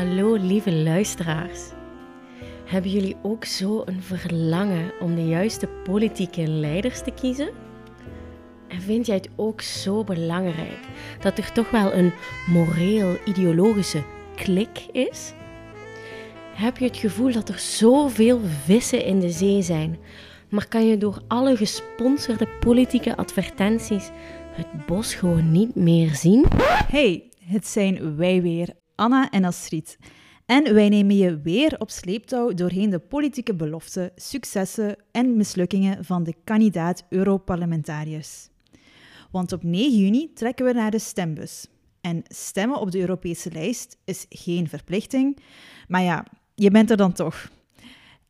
Hallo lieve luisteraars. Hebben jullie ook zo een verlangen om de juiste politieke leiders te kiezen? En vind jij het ook zo belangrijk dat er toch wel een moreel-ideologische klik is? Heb je het gevoel dat er zoveel vissen in de zee zijn, maar kan je door alle gesponsorde politieke advertenties het bos gewoon niet meer zien? Hey, het zijn wij weer, Anna en Astrid. En wij nemen je weer op sleeptouw doorheen de politieke beloften, successen en mislukkingen van de kandidaat Europarlementariërs. Want op 9 juni trekken we naar de stembus. En stemmen op de Europese lijst is geen verplichting, maar ja, je bent er dan toch.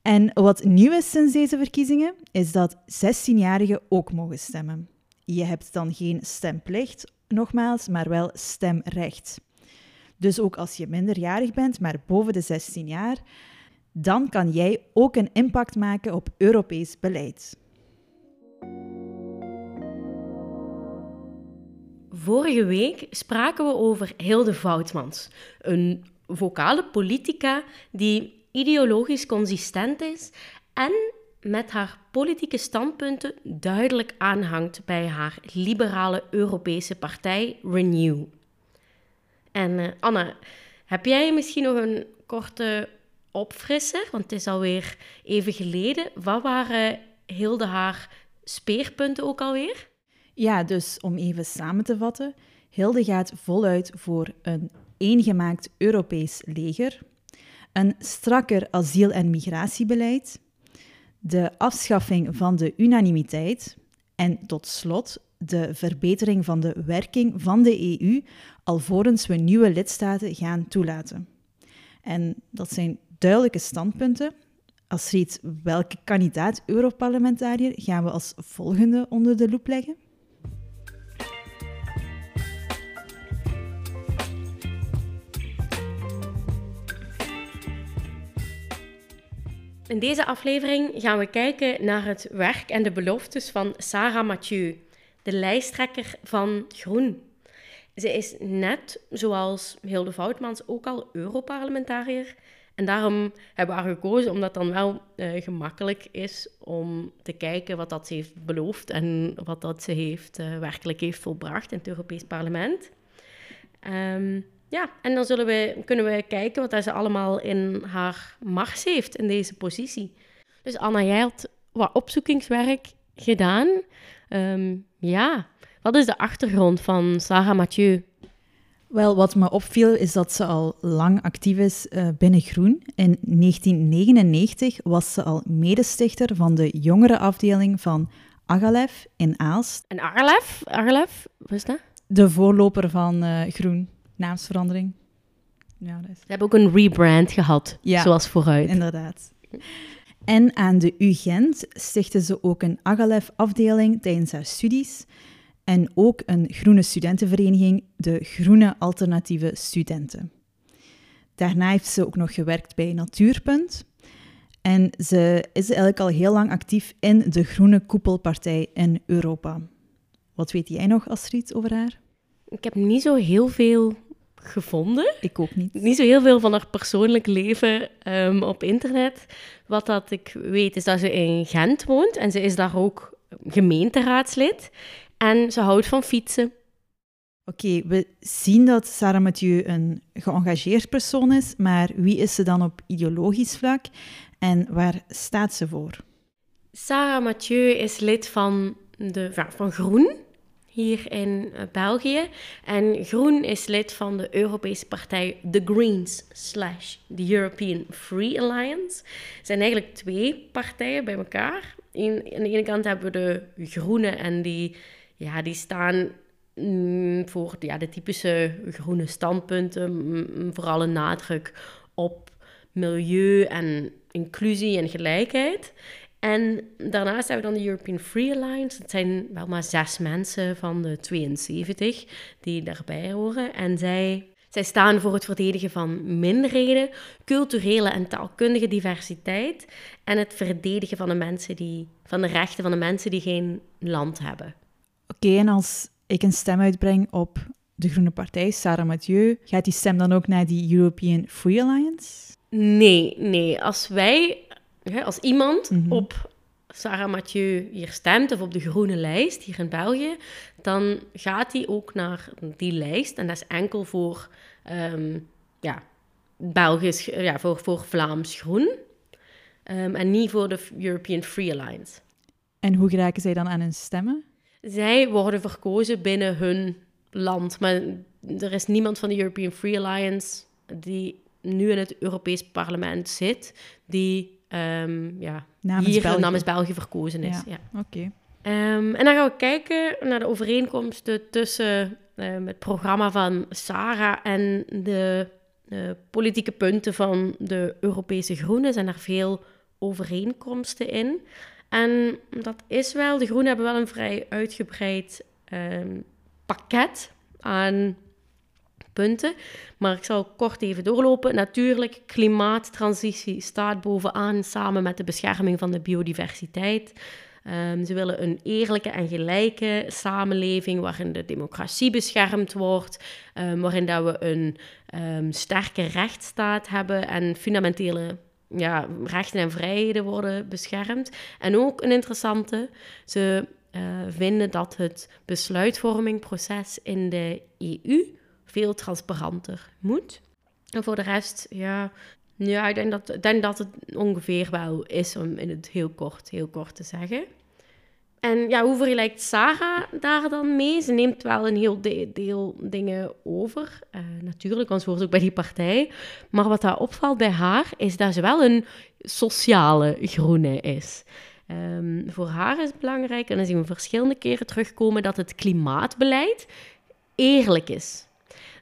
En wat nieuw is sinds deze verkiezingen, is dat 16-jarigen ook mogen stemmen. Je hebt dan geen stemplicht, nogmaals, maar wel stemrecht. Dus ook als je minderjarig bent, maar boven de 16 jaar, dan kan jij ook een impact maken op Europees beleid. Vorige week spraken we over Hilde Voutmans, een vocale politica die ideologisch consistent is en met haar politieke standpunten duidelijk aanhangt bij haar liberale Europese partij Renew. En uh, Anne, heb jij misschien nog een korte opfrisser? Want het is alweer even geleden. Wat waren Hilde haar speerpunten ook alweer? Ja, dus om even samen te vatten. Hilde gaat voluit voor een eengemaakt Europees leger, een strakker asiel- en migratiebeleid, de afschaffing van de unanimiteit en tot slot de verbetering van de werking van de EU alvorens we nieuwe lidstaten gaan toelaten. En dat zijn duidelijke standpunten. Als iets welke kandidaat Europarlementariër gaan we als volgende onder de loep leggen? In deze aflevering gaan we kijken naar het werk en de beloftes van Sarah Mathieu, de lijsttrekker van Groen. Ze is net, zoals Hilde Voutmans, ook al Europarlementariër. En daarom hebben we haar gekozen, omdat het dan wel uh, gemakkelijk is om te kijken wat dat ze heeft beloofd en wat dat ze heeft, uh, werkelijk heeft volbracht in het Europees Parlement. Um, ja, en dan zullen kunnen we kijken wat ze allemaal in haar mars heeft in deze positie. Dus Anna, jij had wat opzoekingswerk gedaan. Um, ja, wat is de achtergrond van Sarah Mathieu? Wel, wat me opviel is dat ze al lang actief is uh, binnen Groen. In 1999 was ze al medestichter van de jongere afdeling van Agalef in Aalst. En Agalef? Agalef, wat is dat? De voorloper van uh, Groen naamsverandering. Ja, dat is... Ze hebben ook een rebrand gehad, ja, zoals vooruit. inderdaad. En aan de UGent stichten ze ook een Agalef-afdeling tijdens haar studies. En ook een groene studentenvereniging, de Groene Alternatieve Studenten. Daarna heeft ze ook nog gewerkt bij Natuurpunt. En ze is eigenlijk al heel lang actief in de Groene Koepelpartij in Europa. Wat weet jij nog, Astrid, over haar? Ik heb niet zo heel veel gevonden. Ik ook niet. Niet zo heel veel van haar persoonlijk leven um, op internet. Wat dat ik weet is dat ze in Gent woont en ze is daar ook gemeenteraadslid. En ze houdt van fietsen. Oké, we zien dat Sarah Mathieu een geëngageerd persoon is, maar wie is ze dan op ideologisch vlak en waar staat ze voor? Sarah Mathieu is lid van, de, van Groen, hier in eh, België. En Groen is lid van de Europese partij The Greens slash the European Free Alliance. Het zijn eigenlijk twee partijen bij elkaar. aan de ene kant hebben we de Groenen en die, ja, die staan mm, voor ja, de typische groene standpunten. vooral een nadruk op milieu en inclusie en gelijkheid. En daarnaast hebben we dan de European Free Alliance. Dat zijn wel maar zes mensen van de 72 die daarbij horen. En zij, zij staan voor het verdedigen van minderheden, culturele en taalkundige diversiteit en het verdedigen van de, mensen die, van de rechten van de mensen die geen land hebben. Oké, en als ik een stem uitbreng op de Groene Partij, Sarah Mathieu, gaat die stem dan ook naar die European Free Alliance? Nee, nee. Als wij, hè, als iemand Mhm. op Sarah Mathieu hier stemt, of op de groene lijst hier in België, dan gaat hij ook naar die lijst. En dat is enkel voor, ehm, ja, Belgisch, ja, voor, voor Vlaams Groen. Ehm, en niet voor de European Free Alliance. En hoe geraken zij dan aan hun stemmen? Zij worden verkozen binnen hun land. Maar er is niemand van de European Free Alliance die nu in het Europees parlement zit, die ehm, ja, Namens hier België. namens België verkozen is. Ja. Ja. Oké. Ehm, en dan gaan we kijken naar de overeenkomsten tussen ehm, het programma van Sarah en de politieke punten van de Europese Groenen. Zijn er veel overeenkomsten in. En dat is wel, de Groenen hebben wel een vrij uitgebreid pakket aan punten. Maar ik zal kort even doorlopen. Natuurlijk, klimaattransitie staat bovenaan samen met de bescherming van de biodiversiteit. Ehm, ze willen een eerlijke en gelijke samenleving waarin de democratie beschermd wordt, ehm, waarin dat we een ehm, sterke rechtsstaat hebben en fundamentele ja, rechten en vrijheden worden beschermd. En ook een interessante, ze eh, vinden dat het besluitvormingproces in de EU veel transparanter moet. En voor de rest, ja, ja ik denk dat, denk dat het ongeveer wel is om in het heel kort, heel kort te zeggen. En ja, hoe vergelijkt Sarah daar dan mee? Ze neemt wel een heel de- deel dingen over. eh, natuurlijk, want ze hoort ook bij die partij. Maar wat daar opvalt bij haar, is dat ze wel een sociale groene is. Ehm, voor haar is het belangrijk, en dan zien we verschillende keren terugkomen, dat het klimaatbeleid eerlijk is.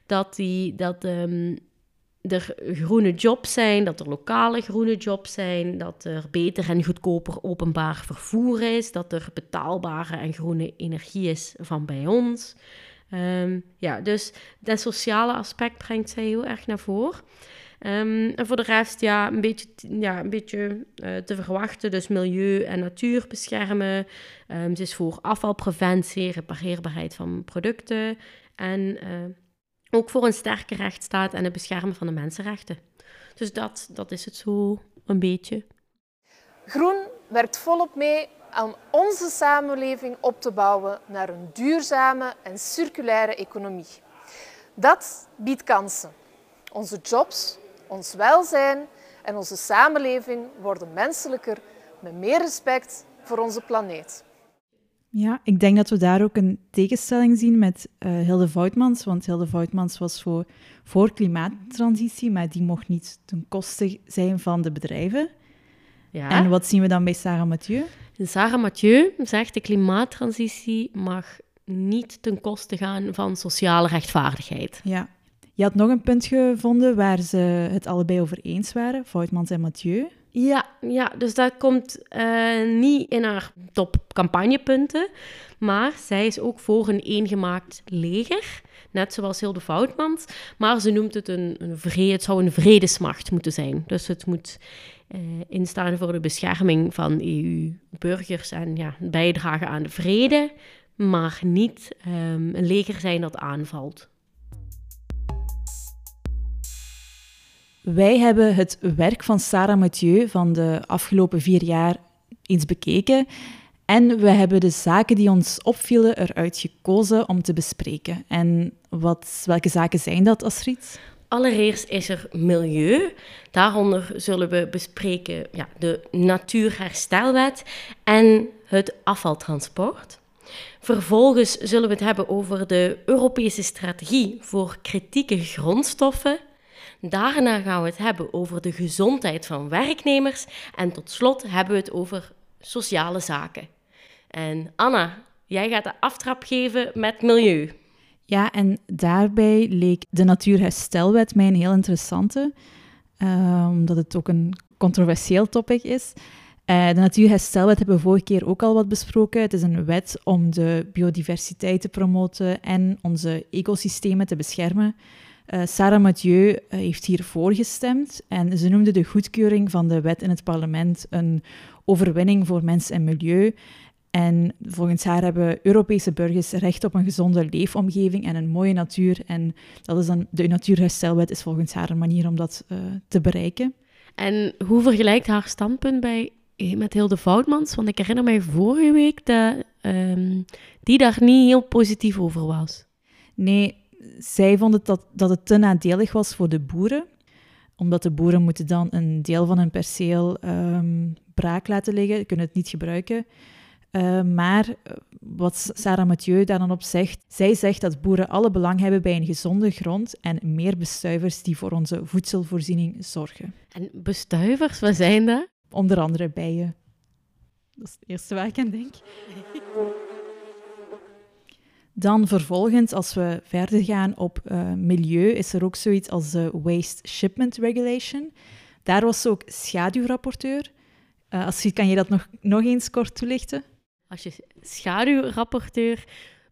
Dat, die, dat ehm, er groene jobs zijn, dat er lokale groene jobs zijn, dat er beter en goedkoper openbaar vervoer is, dat er betaalbare en groene energie is van bij ons. Ehm, ja, dus dat sociale aspect brengt zij heel erg naar voren. Ehm, en voor de rest, ja, een beetje, ja, een beetje eh, te verwachten. Dus milieu en natuur beschermen. Ehm, ze is voor afvalpreventie, repareerbaarheid van producten. En eh, ook voor een sterke rechtsstaat en het beschermen van de mensenrechten. Dus dat, dat is het zo een beetje. Groen werkt volop mee aan onze samenleving op te bouwen naar een duurzame en circulaire economie. Dat biedt kansen. Onze jobs, ons welzijn en onze samenleving worden menselijker met meer respect voor onze planeet. Ja, ik denk dat we daar ook een tegenstelling zien met eh, Hilde Voutmans. Want Hilde Voutmans was voor, voor klimaattransitie, maar die mocht niet ten koste zijn van de bedrijven. Ja. En wat zien we dan bij Sarah Mathieu? Sarah Mathieu zegt de klimaattransitie mag niet ten koste gaan van sociale rechtvaardigheid. Ja. Je had nog een punt gevonden waar ze het allebei over eens waren, Voutmans en Mathieu. Ja, ja dus dat komt eh, niet in haar top campagnepunten. Maar zij is ook voor een eengemaakt leger. Net zoals Hilde Voutmans. Maar ze noemt het een, een vrede, het zou een vredesmacht moeten zijn. Dus het moet eh, instaan voor de bescherming van EU-burgers en ja, bijdragen aan de vrede. Maar niet ehm, een leger zijn dat aanvalt. Wij hebben het werk van Sarah Mathieu van de afgelopen vier jaar eens bekeken. En we hebben de zaken die ons opvielen eruit gekozen om te bespreken. En wat, welke zaken zijn dat, Astrid? Allereerst is er milieu. Daaronder zullen we bespreken ja, de Natuurherstelwet en het afvaltransport. Vervolgens zullen we het hebben over de Europese strategie voor kritieke grondstoffen. Daarna gaan we het hebben over de gezondheid van werknemers. En tot slot hebben we het over sociale zaken. En Anna, jij gaat de aftrap geven met milieu. Ja, en daarbij leek de Natuurherstelwet mij een heel interessante, uh, omdat het ook een controversieel topic is. Uh, de Natuurherstelwet hebben we vorige keer ook al wat besproken. Het is een wet om de biodiversiteit te promoten en onze ecosystemen te beschermen. Uh, Sarah Mathieu heeft hiervoor gestemd en ze noemde de goedkeuring van de wet in het parlement een overwinning voor mens en milieu. En volgens haar hebben Europese burgers recht op een gezonde leefomgeving en een mooie natuur. En dat is dan, de Natuurherstelwet is volgens haar een manier om dat uh, te bereiken. En hoe vergelijkt haar standpunt bij, met Hilde Foutmans? Want ik herinner mij vorige week dat um, die daar niet heel positief over was. Nee, zij vond het dat, dat het te nadelig was voor de boeren omdat de boeren moeten dan een deel van hun perceel um, braak laten liggen, kunnen het niet gebruiken. Uh, maar eh, wat Sarah Mathieu daar dan op zegt, zij zegt dat boeren alle belang hebben bij een gezonde grond en meer bestuivers die voor onze voedselvoorziening zorgen. En bestuivers, wat zijn dat? Onder andere bijen. Dat is het eerste waar ik aan denk. Dan vervolgens, als we verder gaan op uh, milieu, is er ook zoiets als de Waste Shipment Regulation. Daar was ze ook schaduwrapporteur. Uh, Astrid, kan je dat nog, nog eens kort toelichten? Als je schaduwrapporteur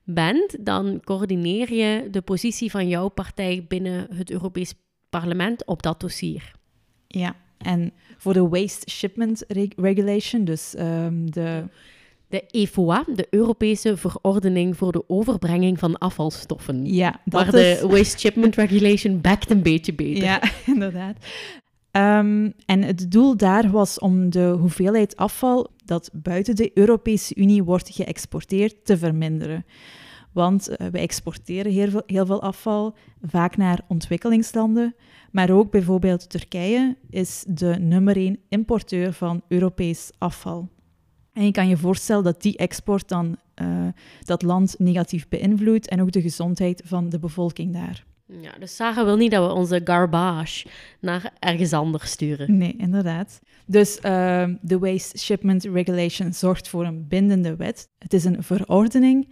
bent, dan coördineer je de positie van jouw partij binnen het Europees Parlement op dat dossier. Ja, en voor de Waste Shipment Regulation, dus um, de de EFOA, de Europese Verordening voor de Overbrenging van Afvalstoffen. Ja, dat maar is... de Waste Shipment Regulation bakt een beetje beter. Ja, inderdaad. Um, en het doel daar was om de hoeveelheid afval dat buiten de Europese Unie wordt geëxporteerd te verminderen. Want uh, we exporteren heel veel, heel veel afval, vaak naar ontwikkelingslanden. Maar ook bijvoorbeeld Turkije is de nummer één importeur van Europees afval. En je kan je voorstellen dat die export dan uh, dat land negatief beïnvloedt en ook de gezondheid van de bevolking daar. Ja, dus Sarah wil niet dat we onze garbage naar ergens anders sturen. Nee, inderdaad. Dus uh, de Waste Shipment Regulation zorgt voor een bindende wet. Het is een verordening.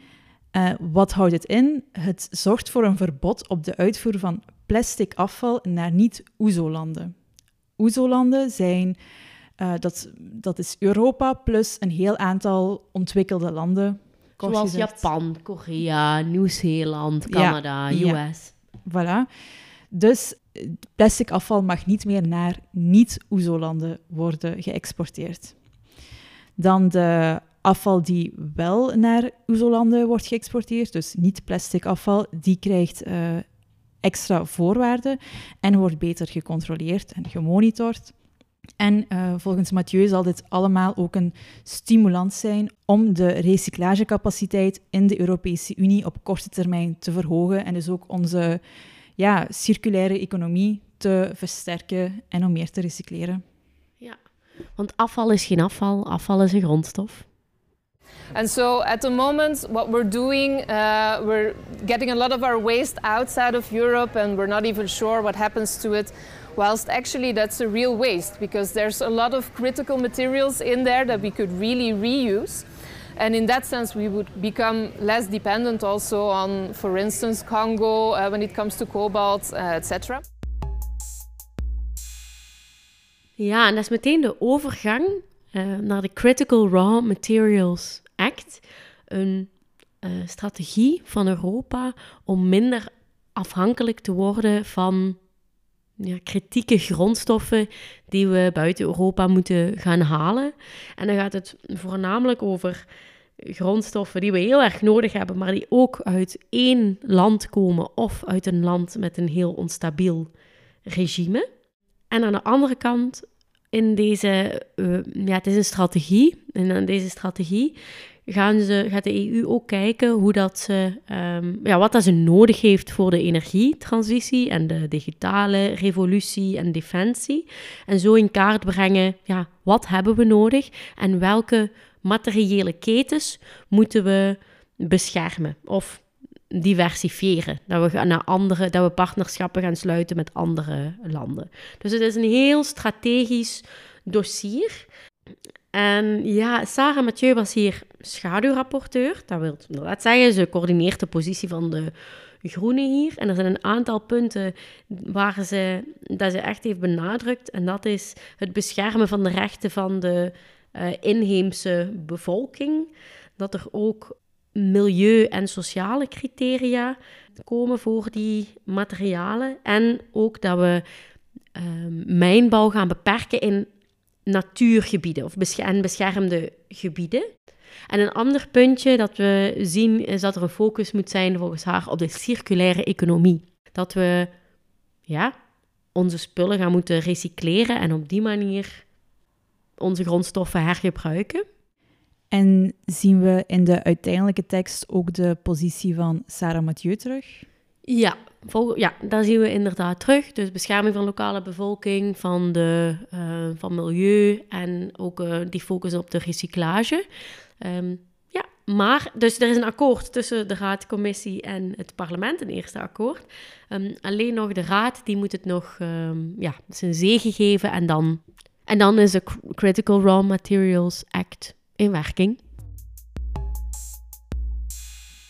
Uh, wat houdt het in? Het zorgt voor een verbod op de uitvoer van plastic afval naar niet-OESO-landen. OESO-landen zijn uh, dat, dat is Europa plus een heel aantal ontwikkelde landen. Zoals Japan, Korea, Nieuw-Zeeland, Canada, ja, US. Voilà. Dus plastic afval mag niet meer naar niet-OESO-landen worden geëxporteerd. Dan de afval die wel naar OESO-landen wordt geëxporteerd, dus niet plastic afval, die krijgt uh, extra voorwaarden en wordt beter gecontroleerd en gemonitord. En uh, volgens Mathieu zal dit allemaal ook een stimulans zijn om de recyclagecapaciteit in de Europese Unie op korte termijn te verhogen en dus ook onze ja, circulaire economie te versterken en om meer te recycleren. Ja, want afval is geen afval, afval is een grondstof. And so at the moment, what we're doing, uh, we're getting a lot of our waste outside of Europe and we're not even sure what happens to it whilst actually that's a real waste because there's a lot of critical materials in there that we could really reuse. And in that sense, we would become less dependent also on, for instance, Congo uh, when it comes to cobalt, uh, etc. Ja, en dat is meteen de overgang uh, naar de Critical Raw Materials Act. Een uh, strategie van Europa om minder afhankelijk te worden van ja, kritieke grondstoffen die we buiten Europa moeten gaan halen. En dan gaat het voornamelijk over grondstoffen die we heel erg nodig hebben, maar die ook uit één land komen of uit een land met een heel onstabiel regime. En aan de andere kant, in deze, uh, ja, het is een strategie, en aan deze strategie gaan ze, gaat de EU ook kijken hoe dat ze, um, ja, wat dat ze nodig heeft voor de energietransitie en de digitale revolutie en defensie. En zo in kaart brengen, ja, wat hebben we nodig en welke materiële ketens moeten we beschermen of diversifiëren. Dat we, naar andere, dat we partnerschappen gaan sluiten met andere landen. Dus het is een heel strategisch dossier. En ja, Sarah Mathieu was hier schaduwrapporteur. Dat wil zeggen, ze coördineert de positie van de Groenen hier. En er zijn een aantal punten waar ze, dat ze echt heeft benadrukt. En dat is het beschermen van de rechten van de uh, inheemse bevolking. Dat er ook milieu- en sociale criteria komen voor die materialen. En ook dat we uh, mijnbouw gaan beperken in natuurgebieden of beschermde gebieden. En een ander puntje dat we zien is dat er een focus moet zijn volgens haar op de circulaire economie. Dat we ja, onze spullen gaan moeten recycleren en op die manier onze grondstoffen hergebruiken. En zien we in de uiteindelijke tekst ook de positie van Sarah Mathieu terug? Ja, ja, daar zien we inderdaad terug. Dus bescherming van lokale bevolking, van, de, uh, van milieu en ook uh, die focus op de recyclage. Um, ja, maar dus er is een akkoord tussen de Raad, Commissie en het parlement, een eerste akkoord. Um, alleen nog de Raad, die moet het nog um, ja, zijn zegen geven en dan, en dan is de Critical Raw Materials Act in werking.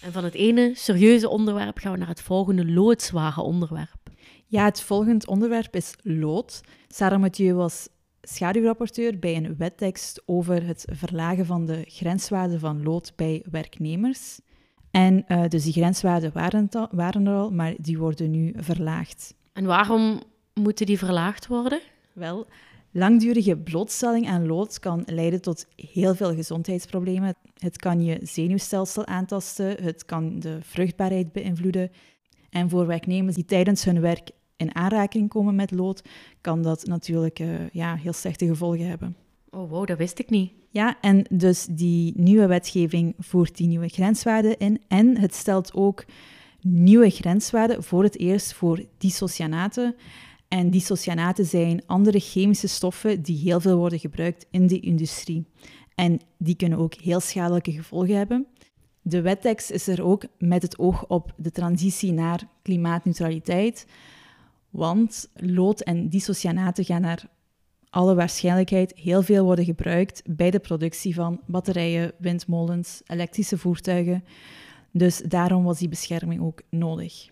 En van het ene serieuze onderwerp gaan we naar het volgende loodzware onderwerp. Ja, het volgende onderwerp is lood. Sarah Mathieu was schaduwrapporteur bij een wettekst over het verlagen van de grenswaarden van lood bij werknemers. En uh, dus die grenswaarden waren, waren er al, maar die worden nu verlaagd. En waarom moeten die verlaagd worden? Wel, Langdurige blootstelling aan lood kan leiden tot heel veel gezondheidsproblemen. Het kan je zenuwstelsel aantasten, het kan de vruchtbaarheid beïnvloeden. En voor werknemers die tijdens hun werk in aanraking komen met lood, kan dat natuurlijk uh, ja, heel slechte gevolgen hebben. Oh wow, dat wist ik niet. Ja, en dus die nieuwe wetgeving voert die nieuwe grenswaarden in. En het stelt ook nieuwe grenswaarden voor het eerst voor dissocianaten. En dissocianaten zijn andere chemische stoffen die heel veel worden gebruikt in de industrie. En die kunnen ook heel schadelijke gevolgen hebben. De wettekst is er ook met het oog op de transitie naar klimaatneutraliteit. Want lood en dissocianaten gaan naar alle waarschijnlijkheid heel veel worden gebruikt bij de productie van batterijen, windmolens, elektrische voertuigen. Dus daarom was die bescherming ook nodig.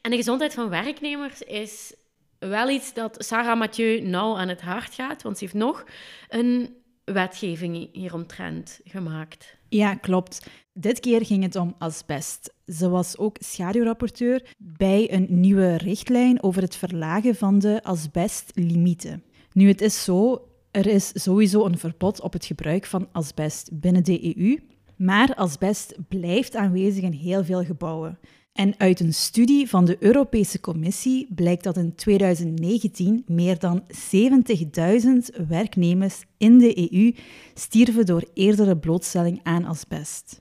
En de gezondheid van werknemers is wel iets dat Sarah Mathieu nauw aan het hart gaat, want ze heeft nog een wetgeving hieromtrent gemaakt. Ja, klopt. Dit keer ging het om asbest. Ze was ook schaduwrapporteur bij een nieuwe richtlijn over het verlagen van de asbestlimieten. Nu, het is zo, er is sowieso een verbod op het gebruik van asbest binnen de EU, maar asbest blijft aanwezig in heel veel gebouwen. En uit een studie van de Europese Commissie blijkt dat in 2019 meer dan 70.000 werknemers in de EU stierven door eerdere blootstelling aan asbest.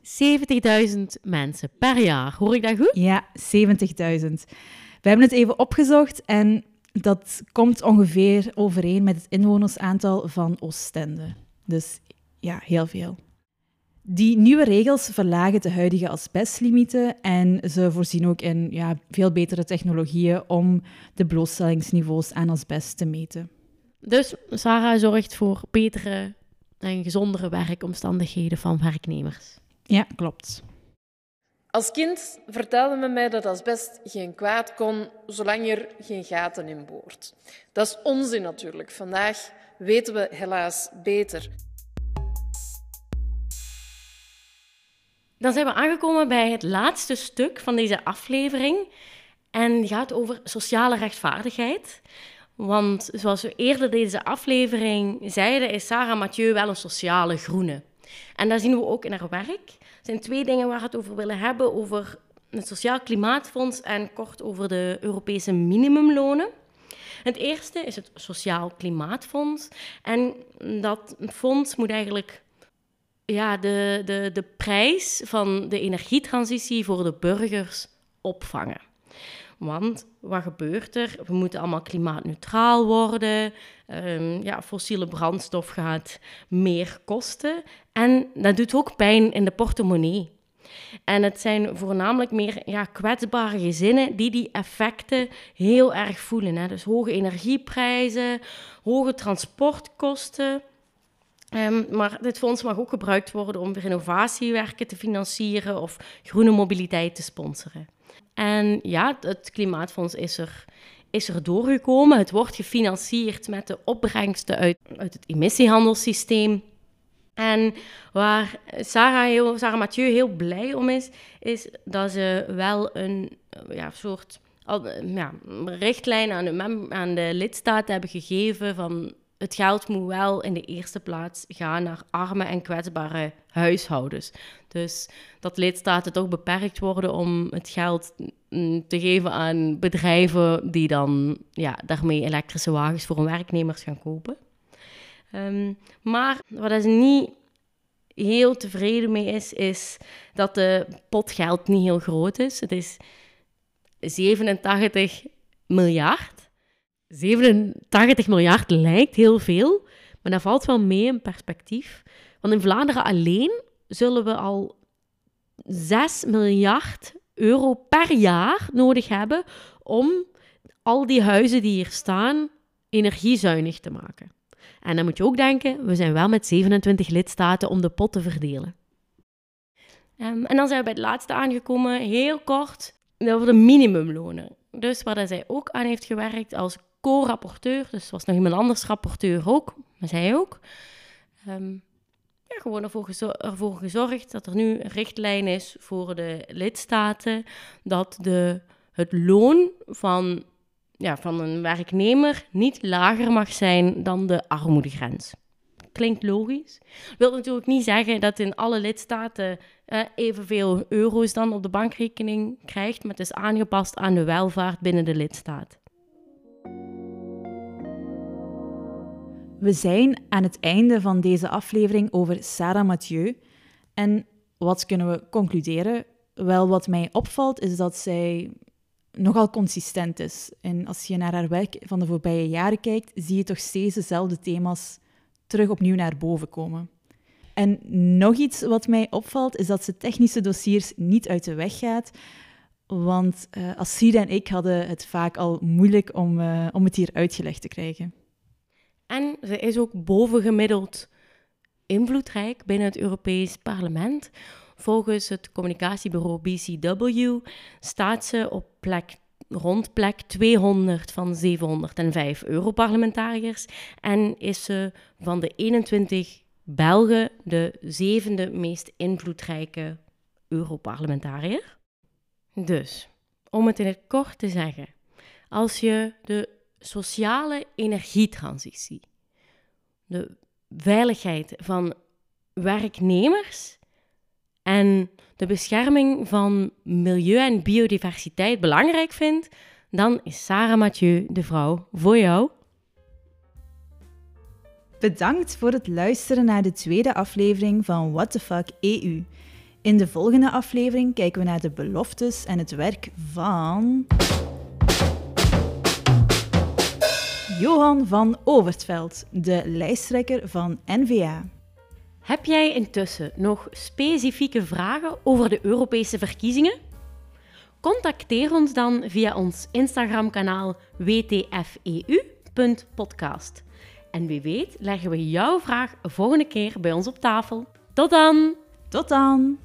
70.000 mensen per jaar, hoor ik dat goed? Ja, 70.000. We hebben het even opgezocht en dat komt ongeveer overeen met het inwonersaantal van Oostende. Dus ja, heel veel. Die nieuwe regels verlagen de huidige asbestlimieten en ze voorzien ook in ja, veel betere technologieën om de blootstellingsniveaus aan asbest te meten. Dus Sarah zorgt voor betere en gezondere werkomstandigheden van werknemers. Ja, klopt. Als kind vertelde men mij dat asbest geen kwaad kon zolang er geen gaten in boort. Dat is onzin natuurlijk. Vandaag weten we helaas beter. Dan zijn we aangekomen bij het laatste stuk van deze aflevering. En die gaat over sociale rechtvaardigheid. Want zoals we eerder deze aflevering zeiden, is Sarah Mathieu wel een sociale groene. En daar zien we ook in haar werk. Er zijn twee dingen waar we het over willen hebben: over het Sociaal Klimaatfonds en kort over de Europese minimumlonen. Het eerste is het Sociaal Klimaatfonds. En dat fonds moet eigenlijk ja, de, de, de prijs van de energietransitie voor de burgers opvangen. Want wat gebeurt er? We moeten allemaal klimaatneutraal worden. Um, ja, fossiele brandstof gaat meer kosten. En dat doet ook pijn in de portemonnee. En het zijn voornamelijk meer ja, kwetsbare gezinnen die die effecten heel erg voelen. Hè. Dus hoge energieprijzen, hoge transportkosten. Um, maar dit fonds mag ook gebruikt worden om renovatiewerken te financieren of groene mobiliteit te sponsoren. En ja, het Klimaatfonds is er, is er doorgekomen. Het wordt gefinancierd met de opbrengsten uit, uit het emissiehandelssysteem. En waar Sarah, heel, Sarah Mathieu heel blij om is, is dat ze wel een ja, soort ja, richtlijn aan de, aan de lidstaten hebben gegeven van het geld moet wel in de eerste plaats gaan naar arme en kwetsbare huishoudens. Dus dat lidstaten toch beperkt worden om het geld mm, te geven aan bedrijven die dan ja, daarmee elektrische wagens voor hun werknemers gaan kopen. Um, maar wat is niet heel tevreden mee is, is dat de pot geld niet heel groot is. Het is 87 miljard. 87 miljard lijkt heel veel, maar dat valt wel mee in perspectief. Want in Vlaanderen alleen zullen we al 6 miljard euro per jaar nodig hebben om al die huizen die hier staan energiezuinig te maken. En dan moet je ook denken, we zijn wel met 27 lidstaten om de pot te verdelen. Um, en dan zijn we bij het laatste aangekomen, heel kort, over de minimumlonen. Dus waar zij ook aan heeft gewerkt als co-rapporteur, dus was nog iemand anders rapporteur ook, maar zij ook. Um, ja, gewoon ervoor, ervoor gezorgd dat er nu een richtlijn is voor de lidstaten dat de, het loon van ja, van een werknemer niet lager mag zijn dan de armoedegrens. Klinkt logisch. Wil natuurlijk niet zeggen dat in alle lidstaten eh, evenveel euro's dan op de bankrekening krijgt, maar het is aangepast aan de welvaart binnen de lidstaat. We zijn aan het einde van deze aflevering over Sarah Mathieu. En wat kunnen we concluderen? Wel, wat mij opvalt is dat zij nogal consistent is. En als je naar haar werk van de voorbije jaren kijkt, zie je toch steeds dezelfde thema's terug opnieuw naar boven komen. En nog iets wat mij opvalt, is dat ze technische dossiers niet uit de weg gaat. Want uh, Asida en ik hadden het vaak al moeilijk om, uh, om het hier uitgelegd te krijgen. En ze is ook bovengemiddeld invloedrijk binnen het Europees Parlement. Volgens het communicatiebureau BCW staat ze op plek rond plek 200 van 705 Europarlementariërs en is ze van de 21 Belgen de zevende meest invloedrijke Europarlementariër. Dus, om het in het kort te zeggen, als je de sociale energietransitie, de veiligheid van werknemers en de bescherming van milieu en biodiversiteit belangrijk vindt, dan is Sarah Mathieu de vrouw voor jou. Bedankt voor het luisteren naar de tweede aflevering van What the Fuck EU. In de volgende aflevering kijken we naar de beloftes en het werk van. Johan van Overtveld, de lijsttrekker van NVA. Heb jij intussen nog specifieke vragen over de Europese verkiezingen? Contacteer ons dan via ons Instagram-kanaal wtfeu.podcast. En wie weet leggen we jouw vraag volgende keer bij ons op tafel. Tot dan! Tot dan!